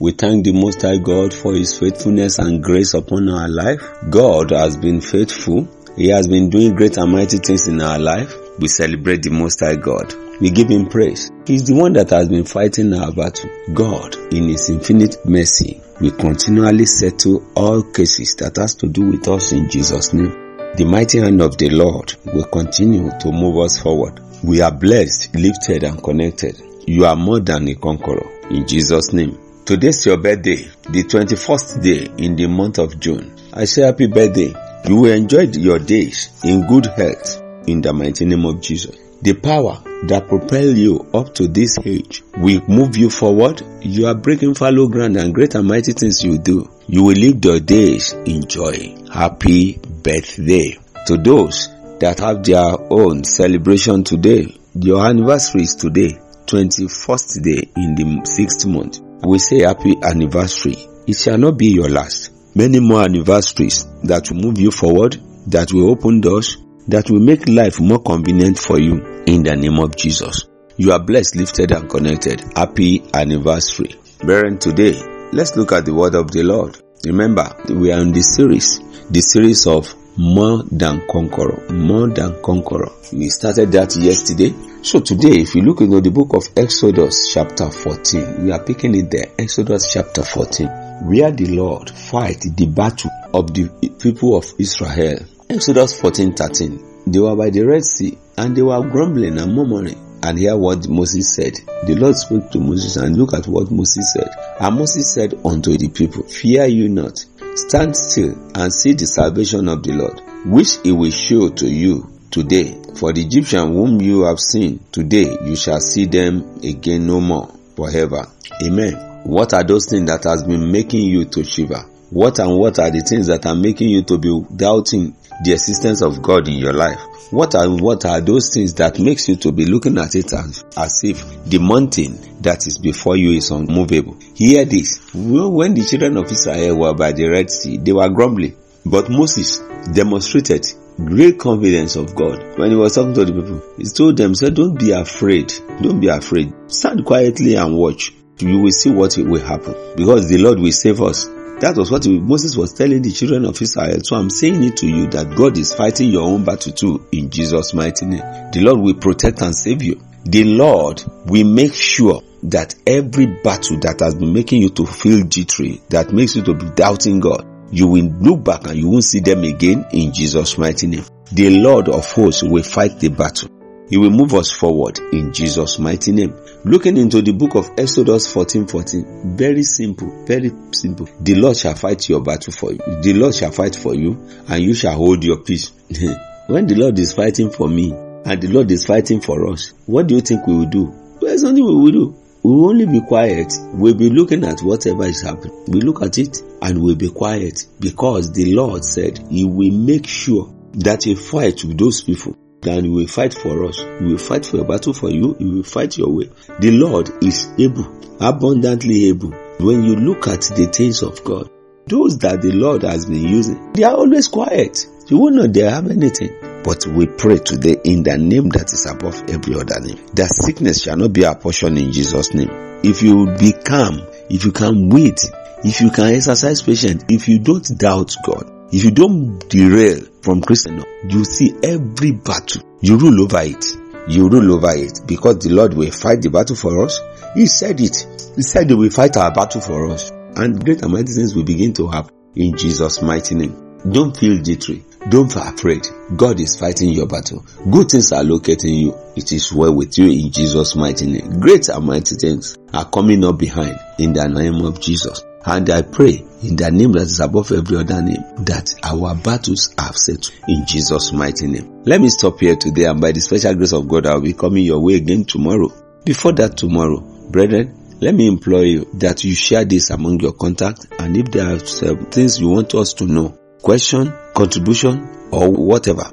We thank the Most High God for His faithfulness and grace upon our life. God has been faithful. He has been doing great and mighty things in our life. We celebrate the Most High God. We give Him praise. He's the one that has been fighting our battle. God, in His infinite mercy, will continually settle all cases that has to do with us in Jesus' name. The mighty hand of the Lord will continue to move us forward. We are blessed, lifted, and connected. You are more than a conqueror. In Jesus' name. Today's your birthday, the 21st day in the month of June. I say happy birthday. You will enjoy your days in good health in the mighty name of Jesus. The power that propel you up to this age will move you forward. You are breaking fallow ground and great and mighty things you do. You will live your days in joy. Happy birthday. To those that have their own celebration today, your anniversary is today, 21st day in the sixth month. We say happy anniversary. It shall not be your last. Many more anniversaries that will move you forward, that will open doors, that will make life more convenient for you in the name of Jesus. You are blessed, lifted, and connected. Happy anniversary. Brethren, today, let's look at the word of the Lord. Remember, we are in the series, the series of more than conqueror, more than conqueror. We started that yesterday. So today, if you look into the book of Exodus chapter 14, we are picking it there. Exodus chapter 14, where the Lord fight the battle of the people of Israel. Exodus 14, 13. They were by the Red Sea and they were grumbling and murmuring. And hear what Moses said. The Lord spoke to Moses and look at what Moses said. And Moses said unto the people, Fear you not, stand still and see the salvation of the Lord, which he will show to you today. For the Egyptian whom you have seen today, you shall see them again no more forever. Amen. What are those things that has been making you to shiver? What and what are the things that are making you to be doubting the existence of God in your life? What are what are those things that makes you to be looking at it as, as if the mountain that is before you is unmovable? Hear this. When the children of Israel were by the Red Sea, they were grumbling. But Moses demonstrated great confidence of God when he was talking to the people. He told them, said, Don't be afraid. Don't be afraid. Stand quietly and watch. You will see what will happen. Because the Lord will save us. That was what Moses was telling the children of Israel. So I'm saying it to you that God is fighting your own battle too in Jesus' mighty name. The Lord will protect and save you. The Lord will make sure that every battle that has been making you to feel jittery, that makes you to be doubting God, you will look back and you won't see them again in Jesus' mighty name. The Lord of hosts will fight the battle. He will move us forward in Jesus' mighty name. Looking into the book of Exodus 14 14, very simple, very simple. The Lord shall fight your battle for you. The Lord shall fight for you, and you shall hold your peace. when the Lord is fighting for me, and the Lord is fighting for us, what do you think we will do? There's nothing we will do. We will only be quiet. We'll be looking at whatever is happening. We look at it and we'll be quiet because the Lord said He will make sure that He fight with those people Then he will fight for us. He will fight for a battle for you. He will fight your way. The Lord is able, abundantly able. When you look at the things of God, those that the Lord has been using, they are always quiet. You will not dare have anything. But we pray today in the name that is above every other name. That sickness shall not be our portion in Jesus' name. If you be calm, if you can wait, if you can exercise patience, if you don't doubt God, if you don't derail from Christendom, you see every battle, you rule over it. You rule over it because the Lord will fight the battle for us. He said it. He said He will fight our battle for us. And great and mighty things will begin to happen in Jesus' mighty name. Don't feel jittery. Don't be afraid. God is fighting your battle. Good things are locating you. It is well with you in Jesus' mighty name. Great and mighty things are coming up behind in the name of Jesus. And I pray in the name that is above every other name that our battles are settled in Jesus' mighty name. Let me stop here today and by the special grace of God, I will be coming your way again tomorrow. Before that tomorrow, brethren, Let me implore you that you share this among your contacts and if there are some things you want us to know, question, contribution, or whatever,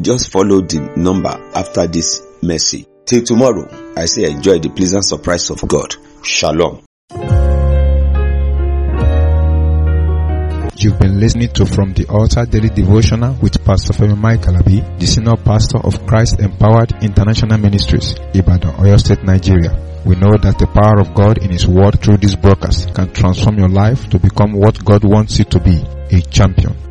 just follow the number after this message. Till tomorrow, I say enjoy the pleasant surprise of God. Shalom. You've been listening to From the Altar Daily Devotional with Pastor Femi Mike Alabi, the Senior Pastor of Christ Empowered International Ministries, Ibadan, Oyo State, Nigeria. We know that the power of God in His Word through this broadcast can transform your life to become what God wants you to be, a champion.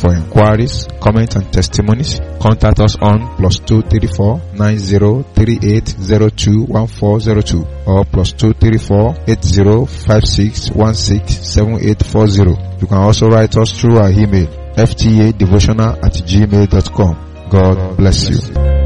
For inquiries, comments and testimonies, contact us on plus 234 9038021402 or plus 234 8056167840. You can also write us through our email ftadevotional at gmail.com. God bless you.